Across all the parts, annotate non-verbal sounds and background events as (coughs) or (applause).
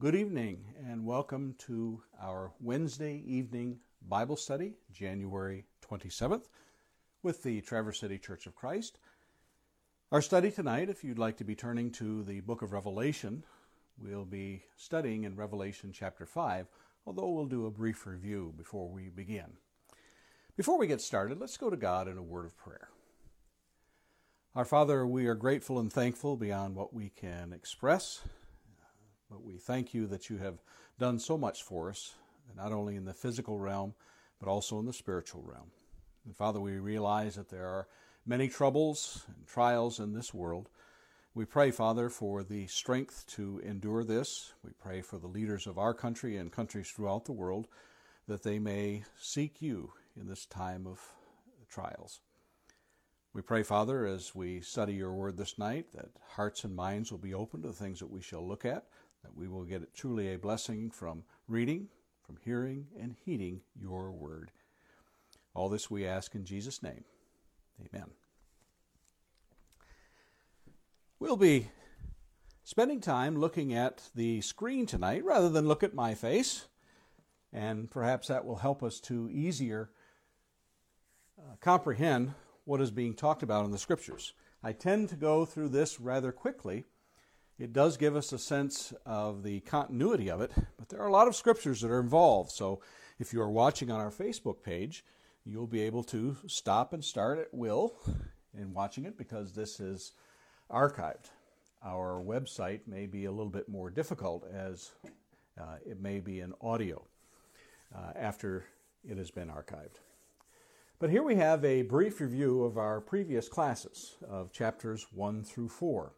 Good evening and welcome to our Wednesday evening Bible study, January 27th, with the Traverse City Church of Christ. Our study tonight, if you'd like to be turning to the book of Revelation, we'll be studying in Revelation chapter 5, although we'll do a brief review before we begin. Before we get started, let's go to God in a word of prayer. Our Father, we are grateful and thankful beyond what we can express but we thank you that you have done so much for us, not only in the physical realm, but also in the spiritual realm. And Father, we realize that there are many troubles and trials in this world. We pray, Father, for the strength to endure this. We pray for the leaders of our country and countries throughout the world that they may seek you in this time of trials. We pray, Father, as we study your word this night, that hearts and minds will be open to the things that we shall look at, that we will get truly a blessing from reading, from hearing, and heeding your word. All this we ask in Jesus' name. Amen. We'll be spending time looking at the screen tonight rather than look at my face, and perhaps that will help us to easier uh, comprehend what is being talked about in the scriptures. I tend to go through this rather quickly it does give us a sense of the continuity of it, but there are a lot of scriptures that are involved. So if you are watching on our Facebook page, you'll be able to stop and start at will in watching it because this is archived. Our website may be a little bit more difficult as uh, it may be in audio uh, after it has been archived. But here we have a brief review of our previous classes of chapters 1 through 4.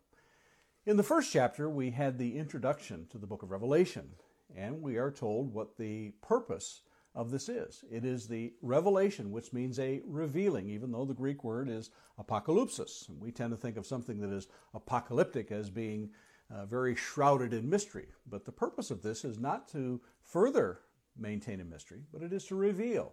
In the first chapter, we had the introduction to the book of Revelation, and we are told what the purpose of this is. It is the revelation, which means a revealing, even though the Greek word is apocalypsis. We tend to think of something that is apocalyptic as being uh, very shrouded in mystery. But the purpose of this is not to further maintain a mystery, but it is to reveal.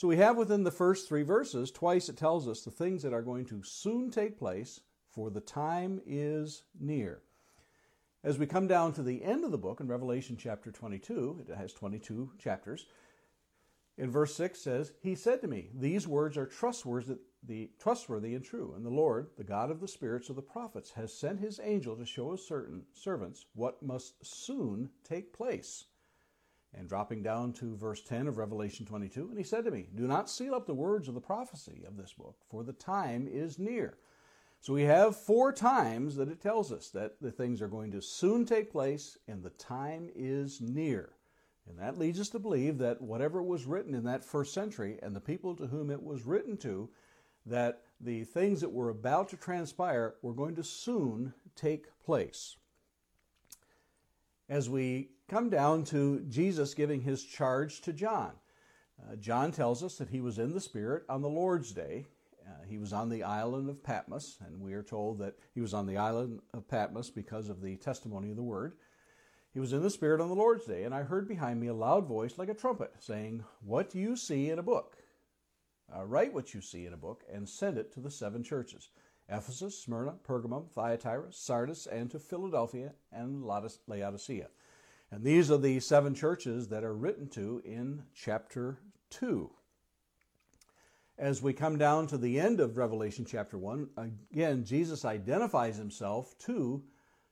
So we have within the first three verses, twice it tells us the things that are going to soon take place, for the time is near. As we come down to the end of the book in Revelation chapter 22, it has 22 chapters. In verse 6 says, He said to me, These words are trustworthy, and true, and the Lord, the God of the spirits of the prophets, has sent his angel to show his certain servants what must soon take place. And dropping down to verse 10 of Revelation 22, and he said to me, Do not seal up the words of the prophecy of this book, for the time is near. So we have four times that it tells us that the things are going to soon take place and the time is near. And that leads us to believe that whatever was written in that first century and the people to whom it was written to, that the things that were about to transpire were going to soon take place. As we come down to Jesus giving his charge to John. Uh, John tells us that he was in the Spirit on the Lord's Day. Uh, he was on the island of Patmos, and we are told that he was on the island of Patmos because of the testimony of the Word. He was in the Spirit on the Lord's Day, and I heard behind me a loud voice like a trumpet saying, What you see in a book? Uh, write what you see in a book and send it to the seven churches Ephesus, Smyrna, Pergamum, Thyatira, Sardis, and to Philadelphia and Laodicea. And these are the seven churches that are written to in chapter 2. As we come down to the end of Revelation chapter 1, again, Jesus identifies himself to,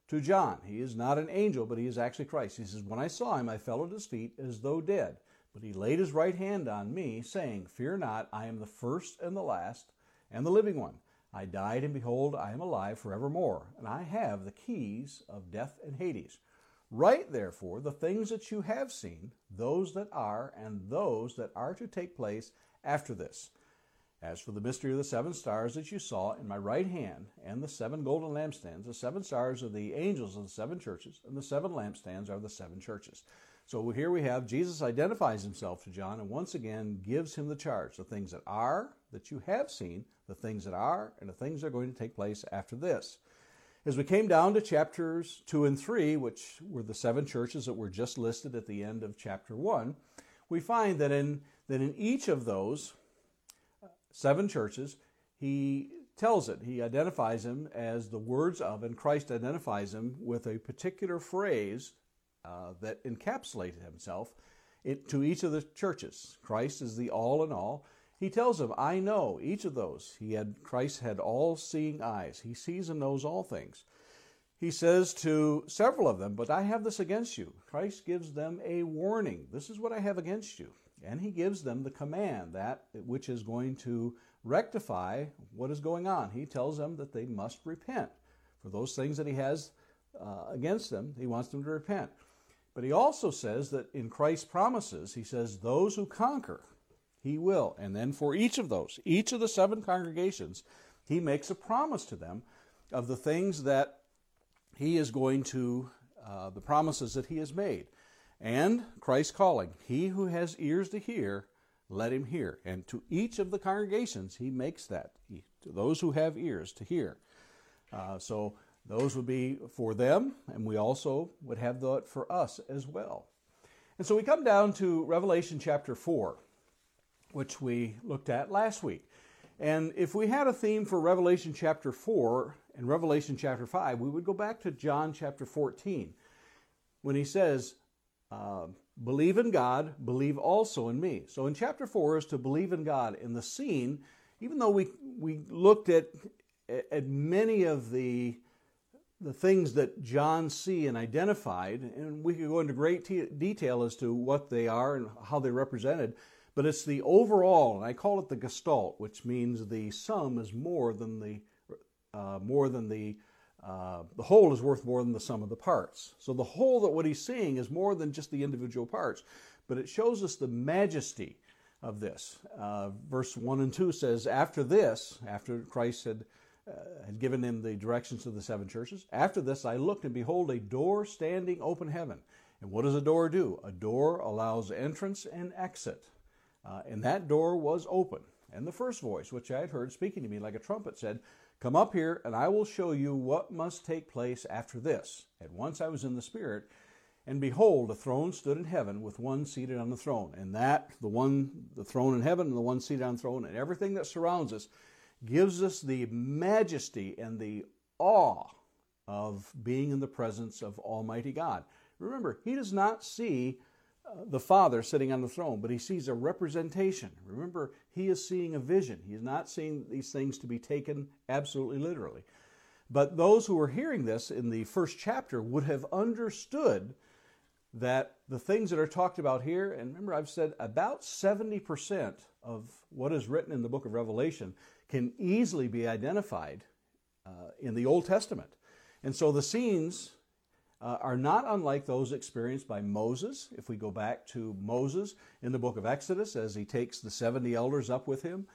to John. He is not an angel, but he is actually Christ. He says, When I saw him, I fell at his feet as though dead. But he laid his right hand on me, saying, Fear not, I am the first and the last and the living one. I died, and behold, I am alive forevermore, and I have the keys of death and Hades. Write therefore the things that you have seen, those that are, and those that are to take place after this. As for the mystery of the seven stars that you saw in my right hand, and the seven golden lampstands, the seven stars are the angels of the seven churches, and the seven lampstands are the seven churches. So here we have Jesus identifies himself to John and once again gives him the charge the things that are, that you have seen, the things that are, and the things that are going to take place after this. As we came down to chapters 2 and 3, which were the seven churches that were just listed at the end of chapter 1, we find that in, that in each of those, seven churches, he tells it. He identifies them as the words of, and Christ identifies them with a particular phrase uh, that encapsulated himself it, to each of the churches. Christ is the all in all. He tells them, I know each of those. He had Christ had all seeing eyes. He sees and knows all things. He says to several of them, But I have this against you. Christ gives them a warning. This is what I have against you. And he gives them the command, that which is going to rectify what is going on. He tells them that they must repent for those things that he has uh, against them. He wants them to repent. But he also says that in Christ's promises, he says, Those who conquer, he will. And then for each of those, each of the seven congregations, he makes a promise to them of the things that he is going to, uh, the promises that he has made. And Christ calling, He who has ears to hear, let him hear. And to each of the congregations, he makes that. He, to those who have ears to hear. Uh, so those would be for them, and we also would have that for us as well. And so we come down to Revelation chapter 4, which we looked at last week. And if we had a theme for Revelation chapter 4 and Revelation chapter 5, we would go back to John chapter 14 when he says, uh, believe in God, believe also in me. So in chapter 4 is to believe in God. In the scene, even though we, we looked at, at many of the, the things that John see and identified, and we could go into great t- detail as to what they are and how they're represented, but it's the overall, and I call it the gestalt, which means the sum is more than the uh, more than the uh, the whole is worth more than the sum of the parts. So the whole that what he's seeing is more than just the individual parts, but it shows us the majesty of this. Uh, verse 1 and 2 says, After this, after Christ had, uh, had given him the directions to the seven churches, after this I looked and behold a door standing open heaven. And what does a door do? A door allows entrance and exit. Uh, and that door was open. And the first voice, which I had heard speaking to me like a trumpet, said, Come up here, and I will show you what must take place after this. At once I was in the Spirit, and behold, a throne stood in heaven with one seated on the throne. And that, the one, the throne in heaven, and the one seated on the throne, and everything that surrounds us, gives us the majesty and the awe of being in the presence of Almighty God. Remember, He does not see the Father sitting on the throne, but he sees a representation. Remember, he is seeing a vision. He is not seeing these things to be taken absolutely literally. But those who are hearing this in the first chapter would have understood that the things that are talked about here, and remember, I've said about 70% of what is written in the book of Revelation can easily be identified uh, in the Old Testament. And so the scenes uh, are not unlike those experienced by Moses. If we go back to Moses in the book of Exodus, as he takes the 70 elders up with him,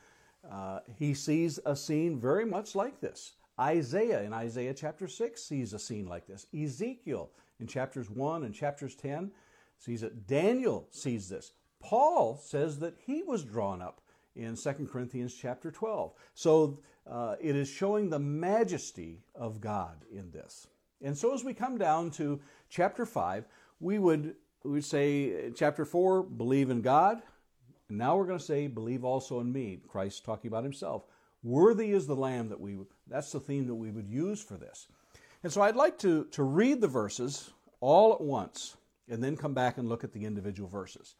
uh, he sees a scene very much like this. Isaiah in Isaiah chapter 6 sees a scene like this. Ezekiel in chapters 1 and chapters 10 sees it. Daniel sees this. Paul says that he was drawn up in 2 Corinthians chapter 12. So uh, it is showing the majesty of God in this. And so as we come down to chapter 5, we would, we would say, chapter 4, believe in God. And now we're going to say, believe also in me. Christ talking about himself. Worthy is the Lamb that we, that's the theme that we would use for this. And so I'd like to, to read the verses all at once and then come back and look at the individual verses.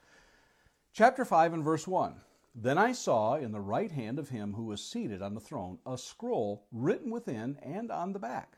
Chapter 5 and verse 1. Then I saw in the right hand of him who was seated on the throne a scroll written within and on the back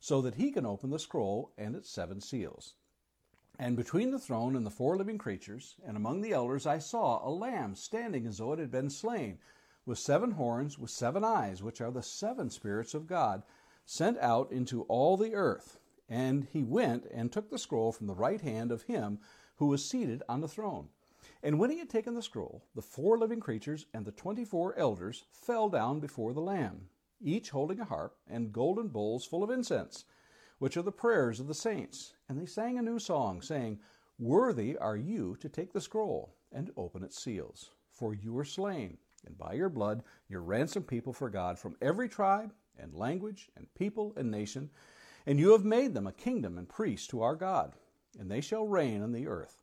so that he can open the scroll and its seven seals. And between the throne and the four living creatures, and among the elders, I saw a lamb standing as though it had been slain, with seven horns, with seven eyes, which are the seven spirits of God, sent out into all the earth. And he went and took the scroll from the right hand of him who was seated on the throne. And when he had taken the scroll, the four living creatures and the twenty four elders fell down before the Lamb, each holding a harp and golden bowls full of incense which are the prayers of the saints. And they sang a new song, saying, Worthy are you to take the scroll and open its seals, for you were slain, and by your blood you ransomed people for God from every tribe and language and people and nation, and you have made them a kingdom and priests to our God, and they shall reign on the earth.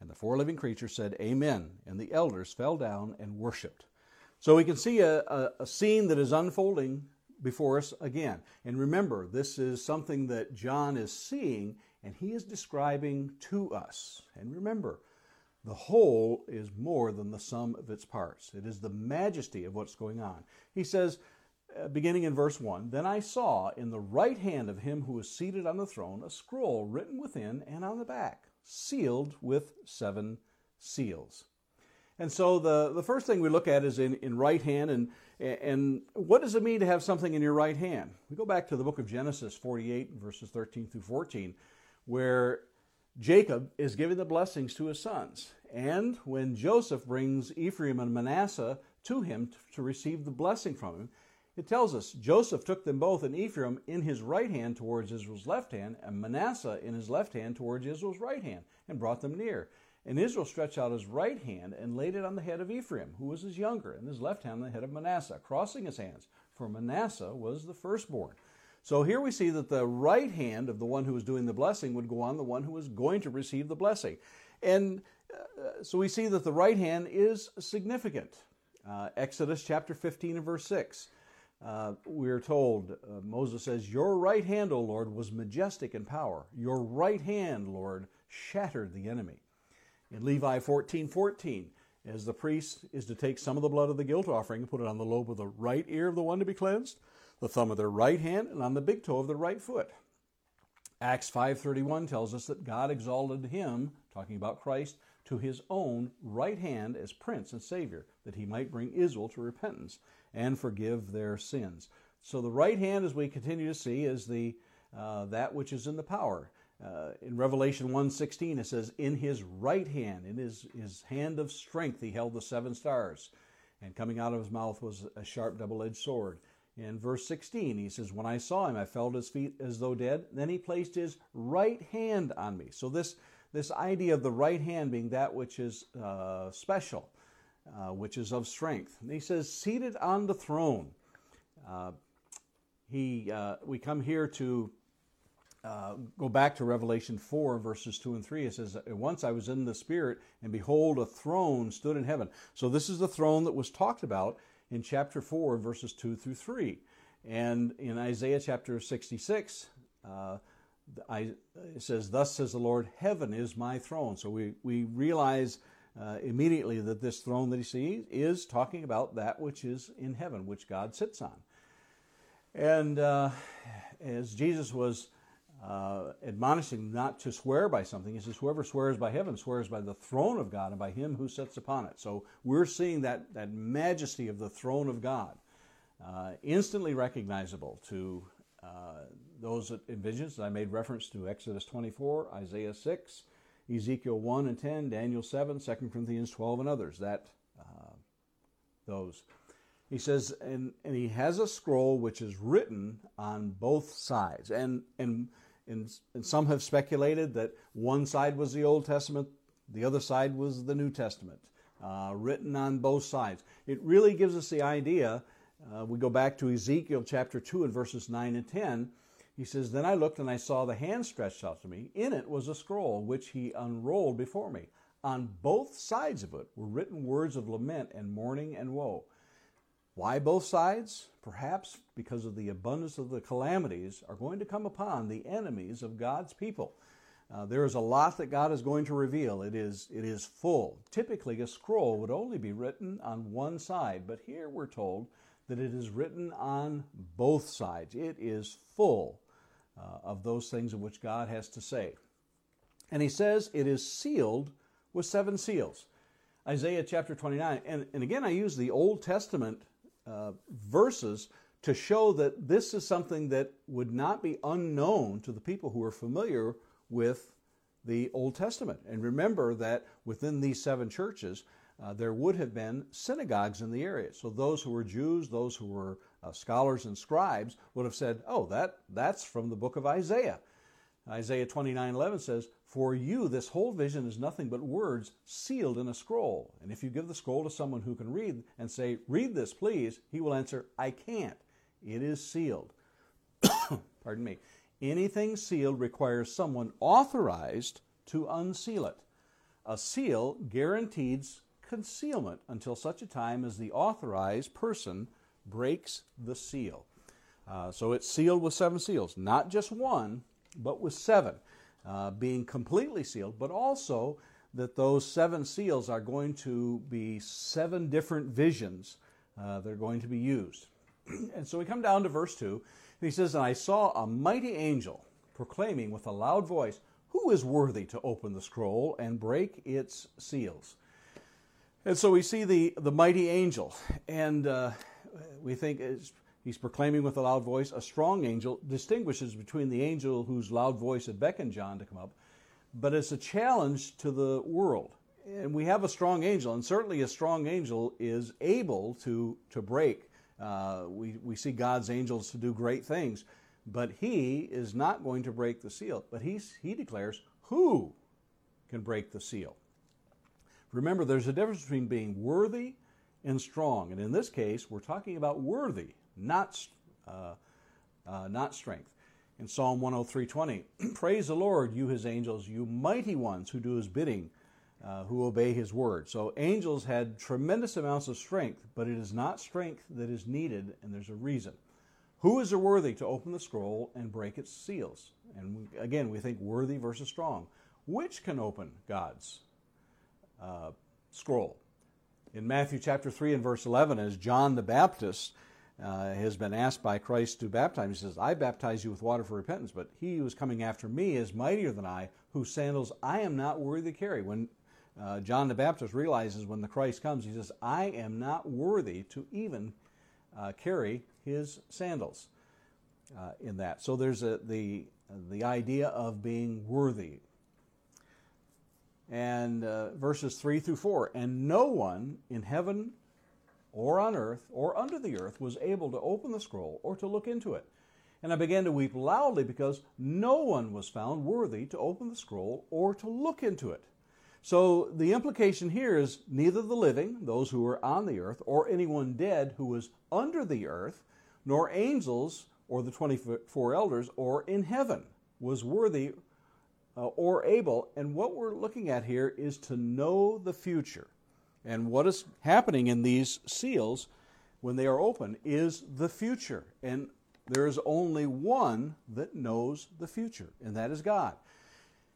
And the four living creatures said, Amen. And the elders fell down and worshiped. So we can see a, a, a scene that is unfolding before us again. And remember, this is something that John is seeing and he is describing to us. And remember, the whole is more than the sum of its parts. It is the majesty of what's going on. He says, uh, beginning in verse 1 Then I saw in the right hand of him who was seated on the throne a scroll written within and on the back, sealed with seven seals. And so the, the first thing we look at is in, in right hand. And, and what does it mean to have something in your right hand? We go back to the book of Genesis 48, verses 13 through 14, where Jacob is giving the blessings to his sons. And when Joseph brings Ephraim and Manasseh to him to, to receive the blessing from him, it tells us Joseph took them both, and Ephraim in his right hand towards Israel's left hand, and Manasseh in his left hand towards Israel's right hand, and brought them near. And Israel stretched out his right hand and laid it on the head of Ephraim, who was his younger, and his left hand on the head of Manasseh, crossing his hands, for Manasseh was the firstborn. So here we see that the right hand of the one who was doing the blessing would go on the one who was going to receive the blessing. And uh, so we see that the right hand is significant. Uh, Exodus chapter 15 and verse 6. Uh, we're told, uh, Moses says, Your right hand, O Lord, was majestic in power. Your right hand, Lord, shattered the enemy. In Levi 14 14, as the priest is to take some of the blood of the guilt offering and put it on the lobe of the right ear of the one to be cleansed, the thumb of their right hand, and on the big toe of the right foot. Acts 5:31 tells us that God exalted him, talking about Christ, to his own right hand as prince and savior, that he might bring Israel to repentance and forgive their sins. So the right hand, as we continue to see, is the uh, that which is in the power. Uh, in Revelation 1.16 it says, In his right hand, in his, his hand of strength, he held the seven stars. And coming out of his mouth was a sharp double-edged sword. In verse 16, he says, When I saw him, I fell at his feet as though dead. Then he placed his right hand on me. So this, this idea of the right hand being that which is uh, special, uh, which is of strength. And he says, seated on the throne. Uh, he, uh, we come here to uh, go back to Revelation 4, verses 2 and 3. It says, Once I was in the Spirit, and behold, a throne stood in heaven. So, this is the throne that was talked about in chapter 4, verses 2 through 3. And in Isaiah chapter 66, uh, I, it says, Thus says the Lord, Heaven is my throne. So, we, we realize uh, immediately that this throne that he sees is talking about that which is in heaven, which God sits on. And uh, as Jesus was uh, admonishing not to swear by something. He says, Whoever swears by heaven swears by the throne of God and by him who sits upon it. So we're seeing that, that majesty of the throne of God uh, instantly recognizable to uh, those that in visions. I made reference to Exodus 24, Isaiah 6, Ezekiel 1 and 10, Daniel 7, 2 Corinthians 12, and others. That uh, those. He says, and, and he has a scroll which is written on both sides. And, and and, and some have speculated that one side was the Old Testament, the other side was the New Testament, uh, written on both sides. It really gives us the idea Uh, we go back to Ezekiel chapter 2 and verses 9 and 10. He says, Then I looked and I saw the hand stretched out to me. In it was a scroll, which he unrolled before me. On both sides of it were written words of lament and mourning and woe. Why both sides? Perhaps because of the abundance of the calamities are going to come upon the enemies of God's people. Uh, there is a lot that God is going to reveal. It is, it is full. Typically, a scroll would only be written on one side, but here we're told that it is written on both sides. It is full of those things of which God has to say. And he says it is sealed with seven seals. Isaiah chapter 29. And, and again, I use the Old Testament uh, verses to show that this is something that would not be unknown to the people who are familiar with the Old Testament. And remember that within these seven churches, uh, there would have been synagogues in the area. So those who were Jews, those who were uh, scholars and scribes, would have said, "Oh, that that's from the book of Isaiah." Isaiah 29:11 says, "For you this whole vision is nothing but words sealed in a scroll. And if you give the scroll to someone who can read and say, "Read this, please," he will answer, "I can't. It is sealed." (coughs) Pardon me. Anything sealed requires someone authorized to unseal it. A seal guarantees concealment until such a time as the authorized person breaks the seal. Uh, so it's sealed with seven seals, not just one, but with seven, uh, being completely sealed, but also that those seven seals are going to be seven different visions uh, that are going to be used. (clears throat) and so we come down to verse 2, and he says, And I saw a mighty angel proclaiming with a loud voice, Who is worthy to open the scroll and break its seals? And so we see the, the mighty angel, and uh, we think is, he's proclaiming with a loud voice. A strong angel distinguishes between the angel whose loud voice had beckoned John to come up, but it's a challenge to the world. And we have a strong angel, and certainly a strong angel is able to, to break. Uh, we, we see God's angels to do great things, but he is not going to break the seal. But he's, he declares who can break the seal. Remember, there's a difference between being worthy and strong. And in this case, we're talking about worthy, not, uh, uh, not strength. In Psalm 103:20, (clears throat) praise the Lord, you his angels, you mighty ones who do his bidding, uh, who obey his word. So angels had tremendous amounts of strength, but it is not strength that is needed, and there's a reason. Who is worthy to open the scroll and break its seals? And we, again, we think worthy versus strong. Which can open God's uh, scroll. In Matthew chapter 3 and verse 11, as John the Baptist uh, has been asked by Christ to baptize, he says, I baptize you with water for repentance, but he who is coming after me is mightier than I, whose sandals I am not worthy to carry. When uh, John the Baptist realizes when the Christ comes, he says, I am not worthy to even uh, carry his sandals uh, in that. So there's a, the, the idea of being worthy, and uh, verses 3 through 4. And no one in heaven or on earth or under the earth was able to open the scroll or to look into it. And I began to weep loudly because no one was found worthy to open the scroll or to look into it. So the implication here is neither the living, those who were on the earth, or anyone dead who was under the earth, nor angels or the 24 elders or in heaven was worthy uh, or able. And what we're looking at here is to know the future. And what is happening in these seals when they are open is the future. And there is only one that knows the future, and that is God.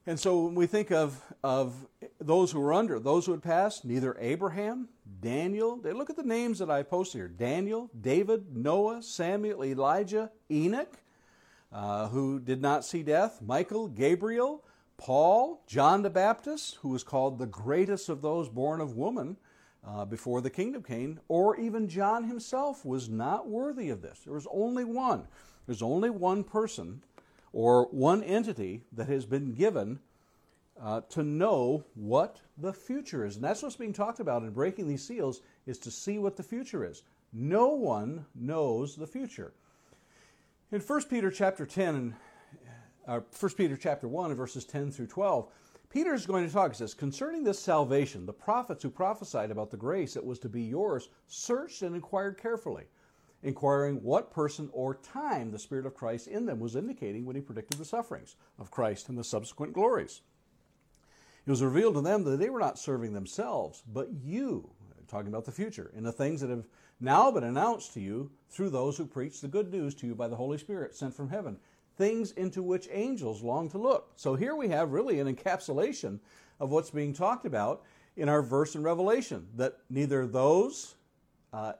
And so when we think of, of those who were under, those who had passed, neither Abraham, Daniel, they look at the names that I posted here Daniel, David, Noah, Samuel, Elijah, Enoch, uh, who did not see death, Michael, Gabriel, Paul, John the Baptist, who was called the greatest of those born of woman uh, before the kingdom came, or even John himself was not worthy of this. There was only one. There's only one person or one entity that has been given uh, to know what the future is. And that's what's being talked about in breaking these seals is to see what the future is. No one knows the future. In 1 Peter chapter 10 uh, 1 Peter chapter 1 verses 10 through 12, Peter is going to talk. He says, Concerning this salvation, the prophets who prophesied about the grace that was to be yours searched and inquired carefully, inquiring what person or time the Spirit of Christ in them was indicating when he predicted the sufferings of Christ and the subsequent glories. It was revealed to them that they were not serving themselves, but you, talking about the future, and the things that have now been announced to you through those who preach the good news to you by the Holy Spirit sent from heaven, things into which angels long to look. So here we have really an encapsulation of what's being talked about in our verse in Revelation that neither those uh,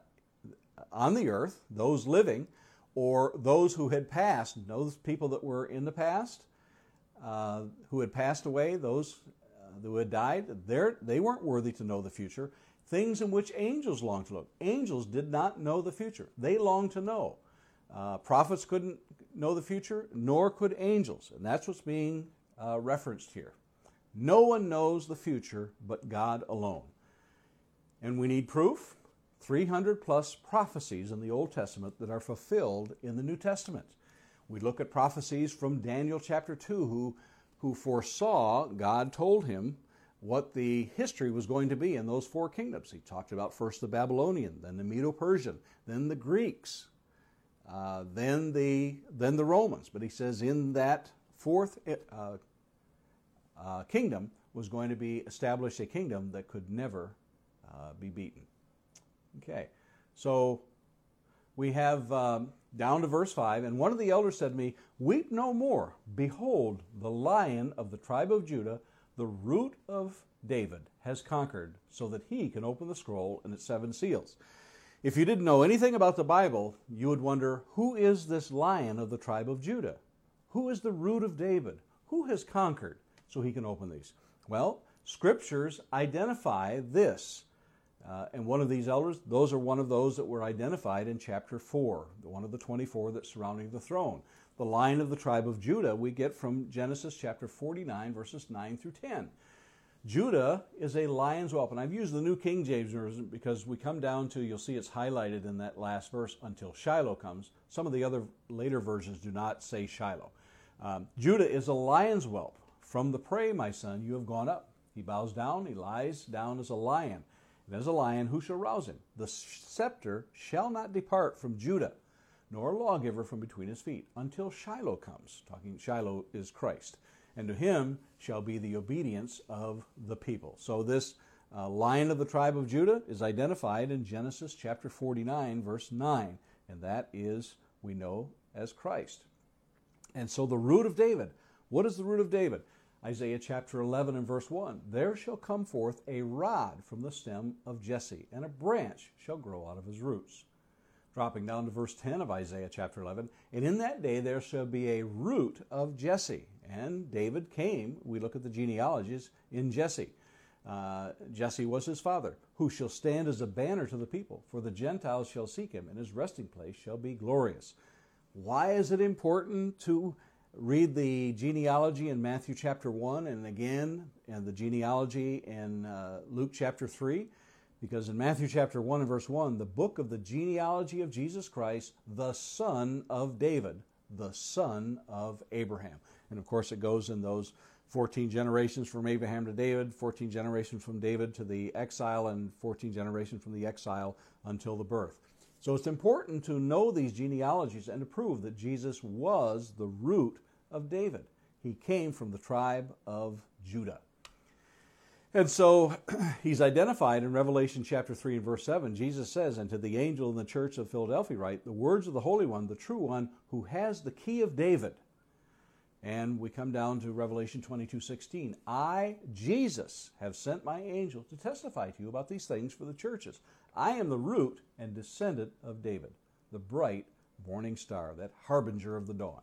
on the earth, those living, or those who had passed, those people that were in the past, uh, who had passed away, those uh, who had died, they weren't worthy to know the future. Things in which angels long to look. Angels did not know the future, they longed to know. Uh, prophets couldn't know the future, nor could angels. And that's what's being uh, referenced here. No one knows the future but God alone. And we need proof 300 plus prophecies in the Old Testament that are fulfilled in the New Testament. We look at prophecies from Daniel chapter 2, who, who foresaw, God told him what the history was going to be in those four kingdoms. He talked about first the Babylonian, then the Medo Persian, then the Greeks, uh, then, the, then the Romans. But he says in that fourth uh, uh, kingdom was going to be established a kingdom that could never uh, be beaten. Okay, so we have um, down to verse 5 and one of the elders said to me weep no more behold the lion of the tribe of judah the root of david has conquered so that he can open the scroll and its seven seals if you didn't know anything about the bible you would wonder who is this lion of the tribe of judah? Who is the root of david? Who has conquered? So he can open these. Well scriptures identify this. Uh, and one of these elders, those are one of those that were identified in chapter 4, the one of the 24 that's surrounding the throne. The line of the tribe of Judah we get from Genesis chapter 49, verses 9 through 10. Judah is a lion's whelp, and I've used the New King James Version because we come down to, you'll see it's highlighted in that last verse, until Shiloh comes. Some of the other later versions do not say Shiloh. Um, Judah is a lion's whelp. From the prey, my son, you have gone up. He bows down, he lies down as a lion. And as a lion, who shall rouse him? The scepter shall not depart from Judah, nor a lawgiver from between his feet, until Shiloh comes. Talking Shiloh is Christ. And to him shall be the obedience of the people. So this uh, lion of the tribe of Judah is identified in Genesis chapter 49, verse 9. And that is, we know, as Christ. And so the root of David. What is the root of David? Isaiah chapter 11 and verse 1 There shall come forth a rod from the stem of Jesse, and a branch shall grow out of his roots. Dropping down to verse 10 of Isaiah chapter 11 And in that day there shall be a root of Jesse. And David came, we look at the genealogies, in Jesse. Uh, Jesse was his father, who shall stand as a banner to the people, for the Gentiles shall seek him, and his resting place shall be glorious. Why is it important to read the genealogy in Matthew chapter 1 and again and the genealogy in uh, Luke chapter 3 because in Matthew chapter 1 and verse 1 the book of the genealogy of Jesus Christ the son of David the son of Abraham and of course it goes in those 14 generations from Abraham to David 14 generations from David to the exile and 14 generations from the exile until the birth so it's important to know these genealogies and to prove that Jesus was the root of David. He came from the tribe of Judah. And so (clears throat) he's identified in Revelation chapter 3 and verse 7. Jesus says, And to the angel in the church of Philadelphia write, The words of the Holy One, the true one, who has the key of David. And we come down to Revelation 22 16. I, Jesus, have sent my angel to testify to you about these things for the churches. I am the root and descendant of David, the bright morning star, that harbinger of the dawn.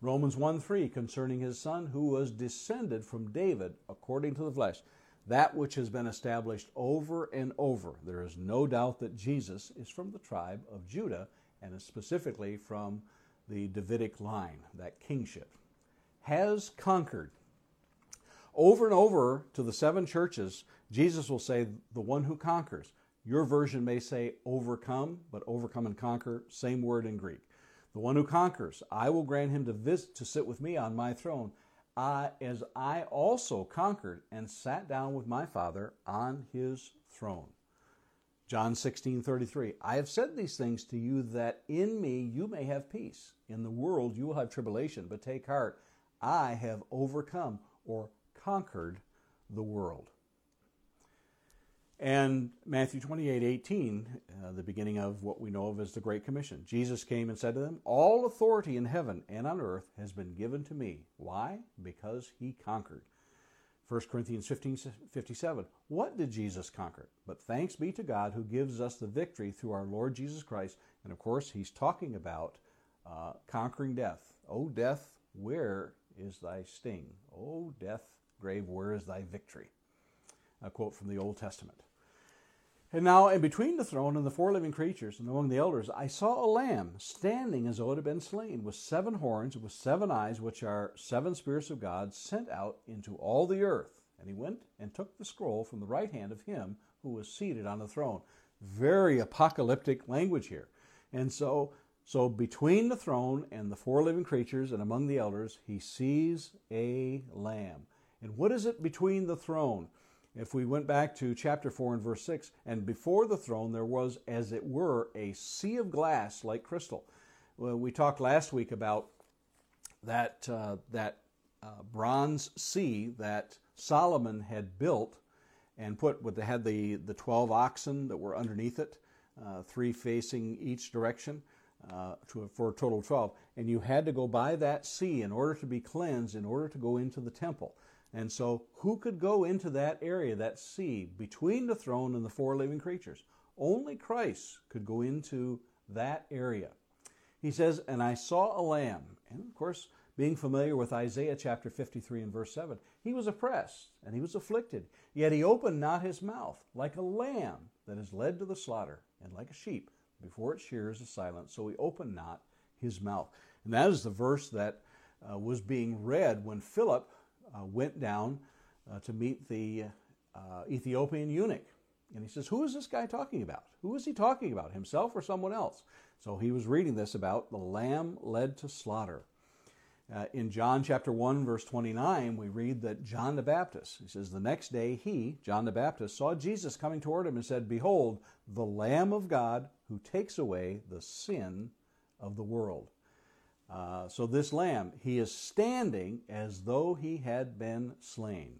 Romans 1 3, concerning his son, who was descended from David according to the flesh, that which has been established over and over. There is no doubt that Jesus is from the tribe of Judah and is specifically from the Davidic line, that kingship, has conquered. Over and over to the seven churches, Jesus will say, The one who conquers. Your version may say overcome, but overcome and conquer, same word in Greek. The one who conquers, I will grant him to visit to sit with me on my throne, I, as I also conquered and sat down with my Father on his throne. John 16, 33. I have said these things to you that in me you may have peace. In the world you will have tribulation, but take heart. I have overcome or conquered the world. And Matthew 28, 18, uh, the beginning of what we know of as the Great Commission. Jesus came and said to them, All authority in heaven and on earth has been given to me. Why? Because he conquered. 1 Corinthians 15, 57. What did Jesus conquer? But thanks be to God who gives us the victory through our Lord Jesus Christ. And of course, he's talking about uh, conquering death. O death, where is thy sting? O death, grave, where is thy victory? A quote from the Old Testament. And now, in between the throne and the four living creatures, and among the elders, I saw a lamb standing as though it had been slain, with seven horns with seven eyes, which are seven spirits of God, sent out into all the earth. And he went and took the scroll from the right hand of him who was seated on the throne. Very apocalyptic language here. And so, so between the throne and the four living creatures and among the elders, he sees a lamb. And what is it between the throne? If we went back to chapter 4 and verse 6, and before the throne there was, as it were, a sea of glass like crystal. Well, we talked last week about that, uh, that uh, bronze sea that Solomon had built and put with had the, the 12 oxen that were underneath it, uh, three facing each direction. Uh, to, for a total of 12. And you had to go by that sea in order to be cleansed, in order to go into the temple. And so, who could go into that area, that sea, between the throne and the four living creatures? Only Christ could go into that area. He says, And I saw a lamb. And of course, being familiar with Isaiah chapter 53 and verse 7, he was oppressed and he was afflicted, yet he opened not his mouth, like a lamb that is led to the slaughter, and like a sheep before it shears is silent, so he opened not his mouth. And that is the verse that uh, was being read when Philip uh, went down uh, to meet the uh, Ethiopian eunuch. And he says, Who is this guy talking about? Who is he talking about, himself or someone else? So he was reading this about the lamb led to slaughter. Uh, in John chapter 1, verse 29, we read that John the Baptist, he says, The next day he, John the Baptist, saw Jesus coming toward him and said, Behold, the Lamb of God who takes away the sin of the world. Uh, so this lamb, he is standing as though he had been slain.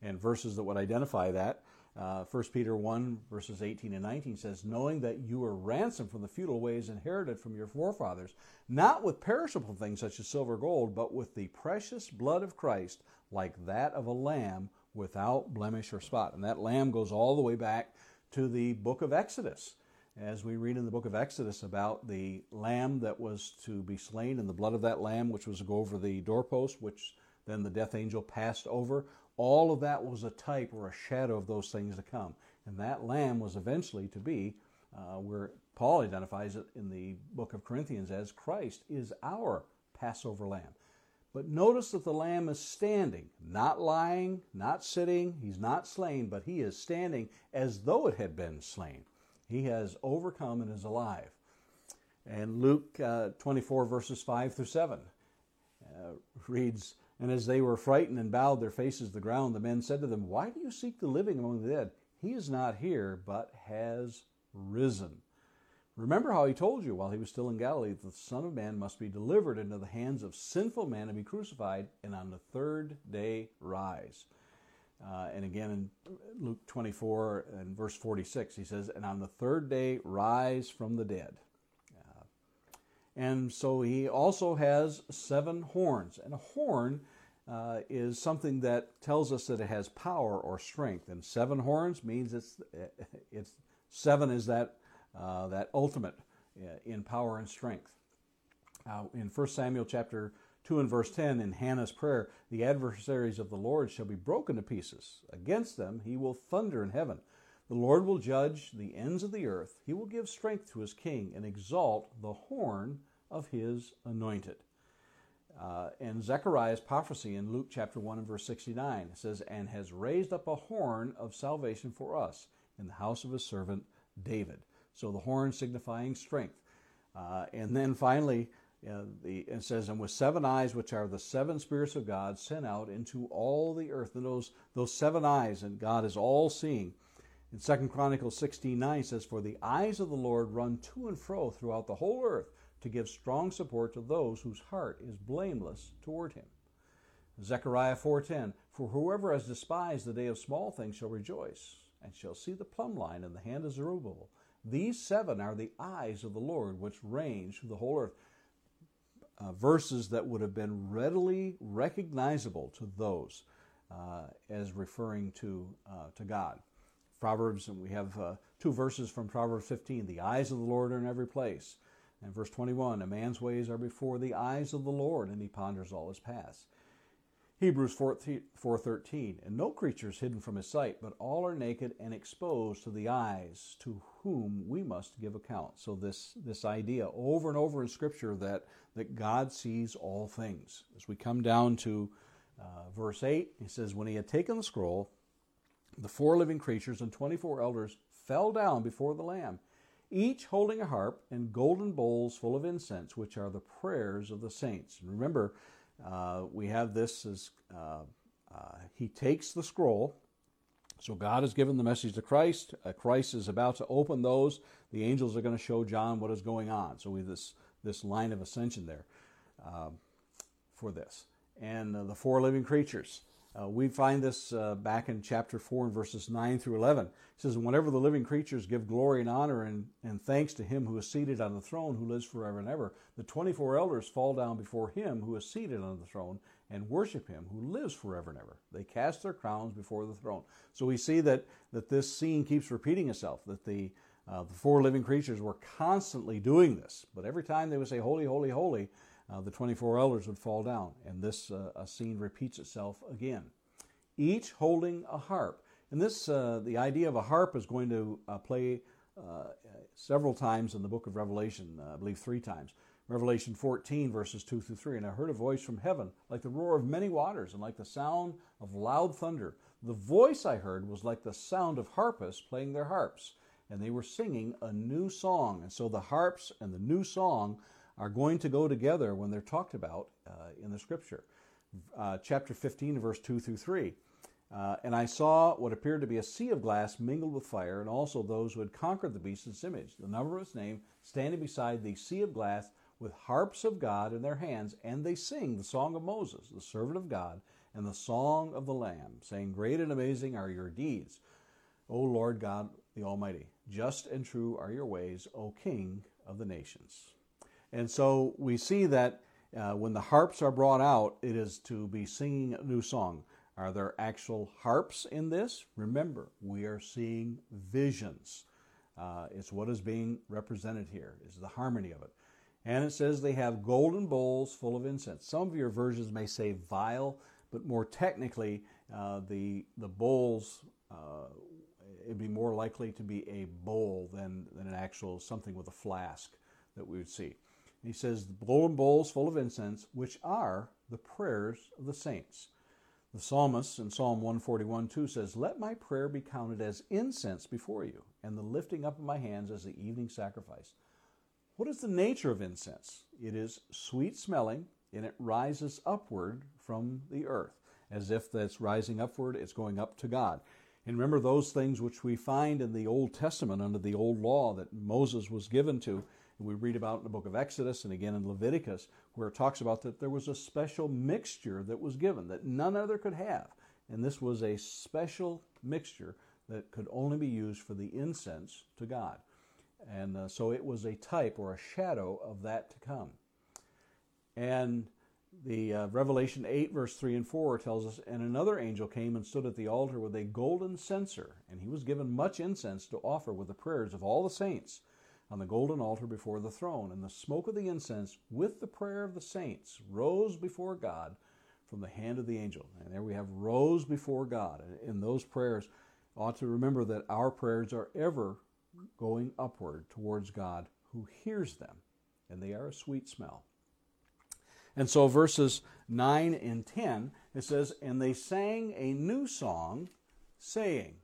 And verses that would identify that, uh, 1 Peter 1, verses 18 and 19 says, Knowing that you were ransomed from the futile ways inherited from your forefathers, not with perishable things such as silver or gold, but with the precious blood of Christ, like that of a lamb without blemish or spot. And that lamb goes all the way back to the book of Exodus as we read in the book of Exodus about the lamb that was to be slain and the blood of that lamb, which was to go over the doorpost, which then the death angel passed over. All of that was a type or a shadow of those things to come. And that lamb was eventually to be uh, where Paul identifies it in the book of Corinthians as Christ is our Passover lamb. But notice that the lamb is standing, not lying, not sitting, he's not slain, but he is standing as though it had been slain. He has overcome and is alive. And Luke uh, 24, verses 5 through 7 uh, reads, And as they were frightened and bowed their faces to the ground, the men said to them, Why do you seek the living among the dead? He is not here, but has risen. Remember how he told you while he was still in Galilee that the Son of Man must be delivered into the hands of sinful men and be crucified, and on the third day rise. Uh, and again in Luke 24 and verse 46, he says, And on the third day rise from the dead. Uh, and so he also has seven horns. And a horn uh, is something that tells us that it has power or strength. And seven horns means it's, it's seven is that, uh, that ultimate uh, in power and strength. in 1 Samuel chapter 2 and verse 10 in Hannah's prayer, the adversaries of the Lord shall be broken to pieces. Against them he will thunder in heaven. The Lord will judge the ends of the earth. He will give strength to his king and exalt the horn of his anointed. Uh, and Zechariah's prophecy in Luke chapter 1 and verse 69 says, And has raised up a horn of salvation for us in the house of his servant David. So the horn signifying strength. Uh, and then finally, uh, the, it says, and with seven eyes, which are the seven spirits of God, sent out into all the earth. And those, those seven eyes, and God is all seeing. In 2 Chronicles 16 9 says, For the eyes of the Lord run to and fro throughout the whole earth to give strong support to those whose heart is blameless toward him. Zechariah 4:10 For whoever has despised the day of small things shall rejoice and shall see the plumb line in the hand of Zerubbabel. These seven are the eyes of the Lord which range through the whole earth. Uh, verses that would have been readily recognizable to those uh, as referring to uh, to God. Proverbs, and we have uh, two verses from Proverbs 15. The eyes of the Lord are in every place. And verse 21, a man's ways are before the eyes of the Lord, and he ponders all his paths. Hebrews 4.13, and no creature is hidden from his sight, but all are naked and exposed to the eyes, to whom we must give account. So this, this idea over and over in Scripture that, that God sees all things. As we come down to uh, verse 8, he says, When he had taken the scroll, the four living creatures and 24 elders fell down before the Lamb, each holding a harp and golden bowls full of incense, which are the prayers of the saints. And remember, uh, we have this as uh, uh, he takes the scroll. So God has given the message to Christ. Uh, Christ is about to open those. The angels are going to show John what is going on. So we have this this line of ascension there um, for this, and uh, the four living creatures. Uh, we find this uh, back in chapter 4 and verses 9 through 11. It says, Whenever the living creatures give glory and honor and, and thanks to him who is seated on the throne, who lives forever and ever, the 24 elders fall down before him who is seated on the throne and worship him who lives forever and ever. They cast their crowns before the throne. So we see that, that this scene keeps repeating itself, that the, uh, the four living creatures were constantly doing this. But every time they would say, Holy, holy, holy, uh, the 24 elders would fall down, and this uh, scene repeats itself again. Each holding a harp. And this, uh, the idea of a harp is going to uh, play uh, several times in the book of Revelation, uh, I believe three times. Revelation 14, verses 2 through 3. And I heard a voice from heaven, like the roar of many waters, and like the sound of loud thunder. The voice I heard was like the sound of harpists playing their harps, and they were singing a new song. And so the harps and the new song are going to go together when they're talked about uh, in the scripture. Uh, chapter 15, verse 2 through 3. Uh, and I saw what appeared to be a sea of glass mingled with fire, and also those who had conquered the beast and its image, the number of its name, standing beside the sea of glass with harps of God in their hands, and they sing the song of Moses, the servant of God, and the song of the Lamb, saying, Great and amazing are your deeds, O Lord God the Almighty. Just and true are your ways, O King of the nations. And so we see that uh, when the harps are brought out, it is to be singing a new song. Are there actual harps in this? Remember, we are seeing visions. Uh, it's what is being represented here, is the harmony of it. And it says they have golden bowls full of incense. Some of your versions may say vial, but more technically, uh, the, the bowls, uh, it'd be more likely to be a bowl than, than an actual something with a flask that we would see. He says, golden bowls full of incense, which are the prayers of the saints. The psalmist in Psalm 141 2 says, Let my prayer be counted as incense before you, and the lifting up of my hands as the evening sacrifice. What is the nature of incense? It is sweet smelling, and it rises upward from the earth. As if that's rising upward, it's going up to God. And remember those things which we find in the Old Testament under the old law that Moses was given to we read about in the book of Exodus and again in Leviticus, where it talks about that there was a special mixture that was given that none other could have. And this was a special mixture that could only be used for the incense to God. And uh, so it was a type or a shadow of that to come. And the uh, Revelation 8, verse 3 and 4 tells us, And another angel came and stood at the altar with a golden censer, and he was given much incense to offer with the prayers of all the saints on the golden altar before the throne, and the smoke of the incense with the prayer of the saints rose before God from the hand of the angel. And there we have rose before God. And in those prayers, ought to remember that our prayers are ever going upward towards God who hears them, and they are a sweet smell. And so, verses 9 and 10, it says, And they sang a new song, saying,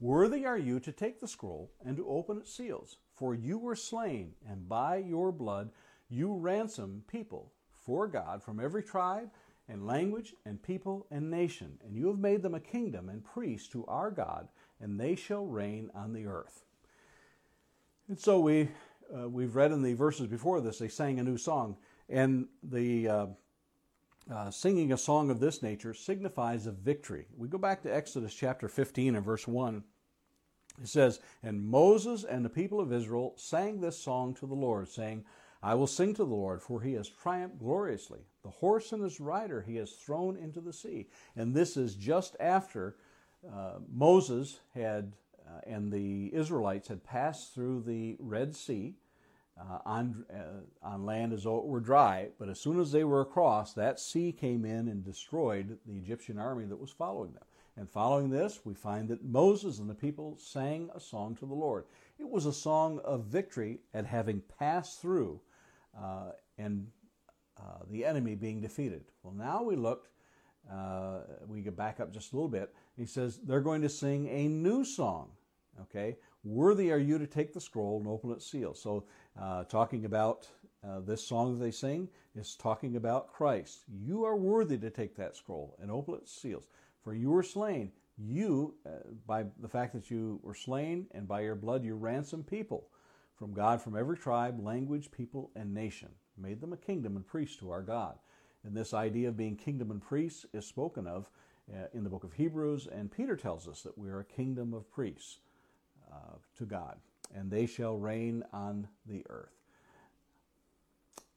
Worthy are you to take the scroll and to open its seals. For you were slain, and by your blood you ransom people for God from every tribe and language and people and nation, and you have made them a kingdom and priests to our God, and they shall reign on the earth. And so we uh, we've read in the verses before this, they sang a new song, and the uh, uh, singing a song of this nature signifies a victory. We go back to Exodus chapter 15 and verse 1. It says, And Moses and the people of Israel sang this song to the Lord, saying, I will sing to the Lord, for he has triumphed gloriously. The horse and his rider he has thrown into the sea. And this is just after uh, Moses had uh, and the Israelites had passed through the Red Sea. Uh, on, uh, on land as though it were dry, but as soon as they were across, that sea came in and destroyed the Egyptian army that was following them. And following this, we find that Moses and the people sang a song to the Lord. It was a song of victory at having passed through uh, and uh, the enemy being defeated. Well, now we looked, uh, we get back up just a little bit. He says they're going to sing a new song. Okay, worthy are you to take the scroll and open its seals. So, uh, talking about uh, this song that they sing is talking about Christ. You are worthy to take that scroll and open its seals. For you were slain. You, uh, by the fact that you were slain, and by your blood you ransomed people from God from every tribe, language, people, and nation, made them a kingdom and priests to our God. And this idea of being kingdom and priests is spoken of uh, in the book of Hebrews, and Peter tells us that we are a kingdom of priests uh, to God, and they shall reign on the earth.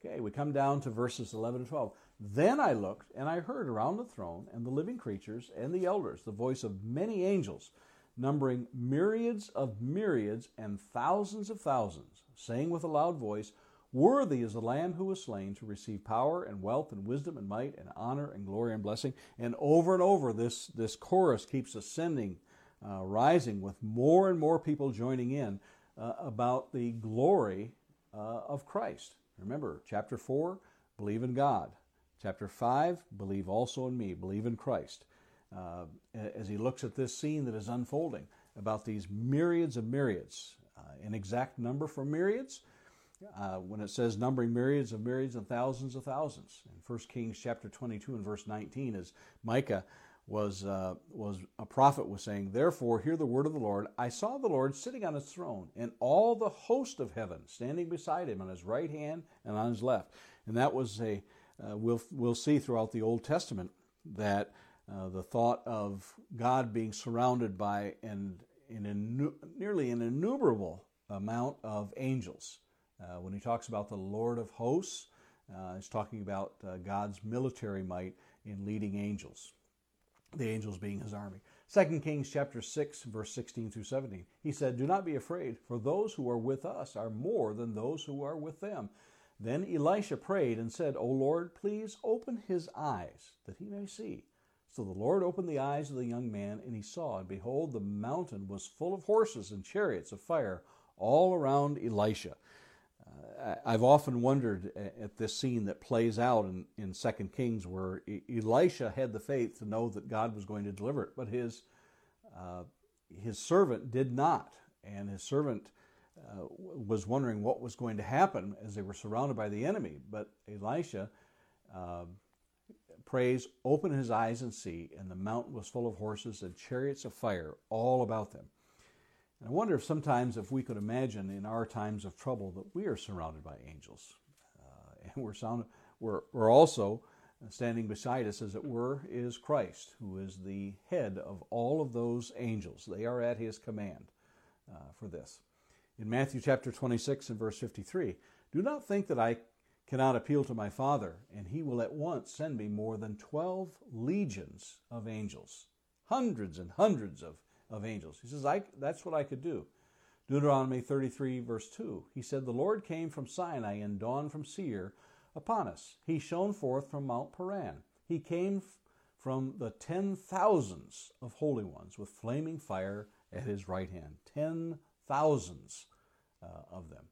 Okay, we come down to verses 11 and 12. Then I looked, and I heard around the throne and the living creatures and the elders the voice of many angels numbering myriads of myriads and thousands of thousands, saying with a loud voice, Worthy is the Lamb who was slain to receive power and wealth and wisdom and might and honor and glory and blessing. And over and over, this, this chorus keeps ascending, uh, rising, with more and more people joining in uh, about the glory uh, of Christ. Remember, chapter 4, believe in God. Chapter 5, believe also in me, believe in Christ uh, as he looks at this scene that is unfolding about these myriads of myriads. Uh, an exact number for myriads, uh, when it says numbering myriads of myriads and thousands of thousands. In 1 Kings chapter 22 and verse 19, as Micah was, uh, was a prophet was saying, Therefore, hear the word of the Lord. I saw the Lord sitting on his throne, and all the host of heaven standing beside him on his right hand and on his left. And that was a, uh, we'll, we'll see throughout the Old Testament that uh, the thought of God being surrounded by an, an nearly an innumerable amount of angels. Uh, when he talks about the Lord of hosts, uh, he's talking about uh, God's military might in leading angels, the angels being his army. 2 Kings chapter 6, verse 16 through 17. He said, Do not be afraid, for those who are with us are more than those who are with them. Then Elisha prayed and said, O Lord, please open his eyes that he may see. So the Lord opened the eyes of the young man, and he saw, and behold, the mountain was full of horses and chariots of fire all around Elisha. Uh, I've often wondered at this scene that plays out in, in 2 Kings where Elisha had the faith to know that God was going to deliver it, but his, uh, his servant did not. And his servant uh, was wondering what was going to happen as they were surrounded by the enemy. But Elisha uh, prays, open his eyes and see, and the mountain was full of horses and chariots of fire all about them. And I wonder if sometimes if we could imagine in our times of trouble that we are surrounded by angels. Uh, and we're, sound, we're, we're also standing beside us, as it were, is Christ, who is the head of all of those angels. They are at his command uh, for this. In Matthew chapter 26 and verse 53, do not think that I cannot appeal to my Father, and he will at once send me more than 12 legions of angels, hundreds and hundreds of, of angels. He says, I, That's what I could do. Deuteronomy 33, verse 2, he said, The Lord came from Sinai and dawned from Seir upon us. He shone forth from Mount Paran. He came from the ten thousands of holy ones with flaming fire at his right hand. Ten thousands uh, of them.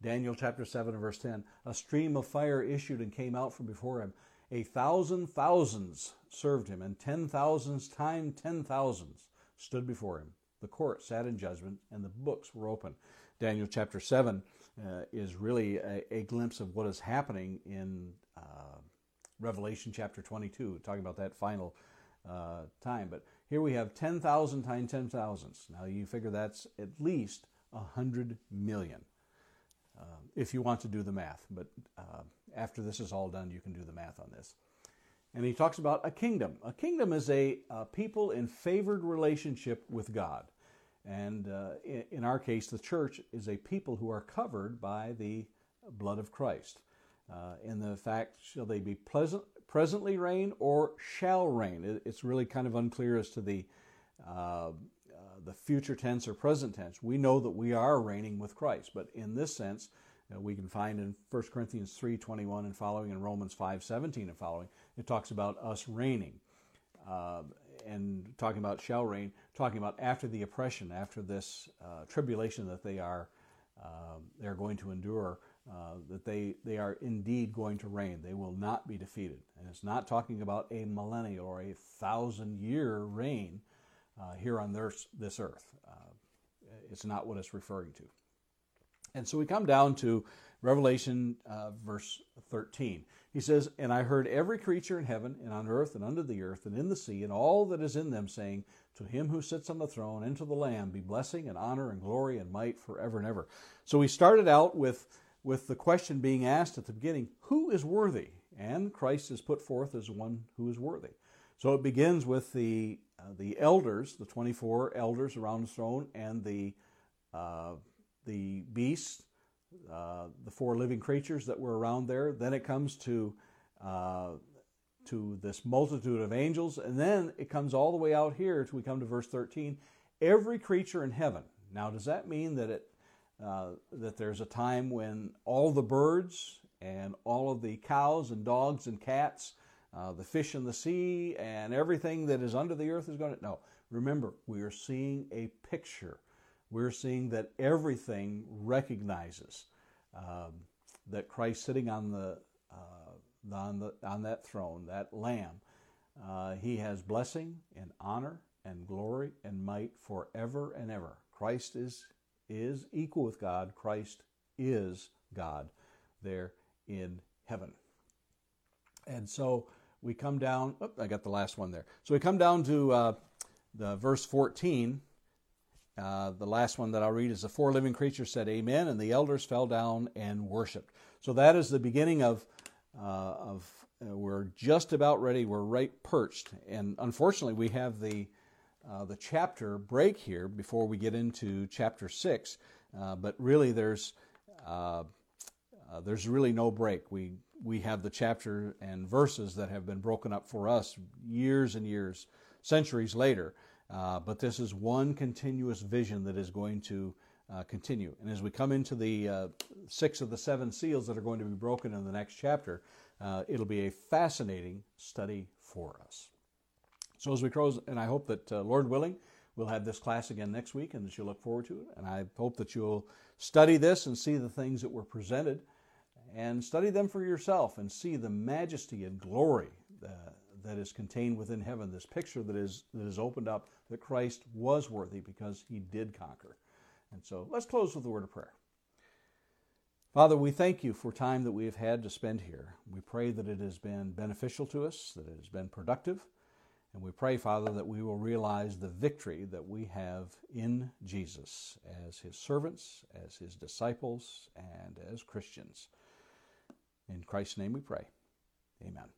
Daniel chapter 7 and verse 10 A stream of fire issued and came out from before him. A thousand thousands served him, and ten thousands times ten thousands stood before him. The court sat in judgment, and the books were open. Daniel chapter 7 uh, is really a, a, glimpse of what is happening in uh, Revelation chapter 22, talking about that final uh, time. But here we have 10,000 times 10,000s. Now you figure that's at least 100 million. Uh, if you want to do the math. But uh, after this is all done, you can do the math on this. And he talks about a kingdom. A kingdom is a, a people in favored relationship with God. And uh, in, in, our case, the church is a people who are covered by the blood of Christ. Uh, in the fact, shall they be pleasant, presently reign or shall reign? It, it's really kind of unclear as to the uh, the future tense or present tense. We know that we are reigning with Christ, but in this sense, uh, we can find in 1 Corinthians 3.21 and following, and Romans 5.17 and following, it talks about us reigning. Uh, and talking about shall reign, talking about after the oppression, after this uh, tribulation that they are um, they're going to endure, uh, that they, they are indeed going to reign. They will not be defeated. And it's not talking about a millennial or a thousand year reign uh, here on this, this earth. Uh, it's not what it's referring to. And so we come down to Revelation uh, verse 13. He says, And I heard every creature in heaven and on earth and under the earth and in the sea and all that is in them saying, To him who sits on the throne and to the Lamb be blessing and honor and glory and might forever and ever. So we started out with, with the question being asked at the beginning, Who is worthy? And Christ is put forth as one who is worthy. So it begins with the uh, the elders, the 24 elders around the throne, and the, uh, the beasts, uh, the four living creatures that were around there. Then it comes to, uh, to this multitude of angels, and then it comes all the way out here till we come to verse 13. Every creature in heaven. Now, does that mean that it uh, that there's a time when all the birds and all of the cows and dogs and cats uh, the fish in the sea, and everything that is under the earth is going to. No, remember, we are seeing a picture. We're seeing that everything recognizes um, that Christ sitting on the, uh, on the on that throne, that Lamb, uh, he has blessing and honor and glory and might forever and ever. Christ is is equal with God. Christ is God there in heaven. And so we come down, oh, I got the last one there. So we come down to uh, the verse 14. Uh, the last one that I'll read is the four living creatures said amen, and the elders fell down and worshiped. So that is the beginning of, uh, of uh, we're just about ready, we're right perched. And unfortunately, we have the, uh, the chapter break here before we get into chapter 6. Uh, but really, there's, there's really no break. We we have the chapter and verses that have been broken up for us years and years, centuries later. Uh, but this is one continuous vision that is going to uh, continue. And as we come into the uh, six of the seven seals that are going to be broken in the next chapter, uh, it'll be a fascinating study for us. So as we close, and I hope that uh, Lord willing, we'll have this class again next week and that you'll look forward to it. And I hope that you'll study this and see the things that were presented and study them for yourself and see the majesty and glory that, that is contained within heaven. This picture that is that is opened up that Christ was worthy because he did conquer. And so let's close with a word of prayer. Father, we thank you for time that we have had to spend here. We pray that it has been beneficial to us, that it has been productive. And we pray, Father, that we will realize the victory that we have in Jesus as his servants, as his disciples, and as Christians. In Christ's name we pray. Amen.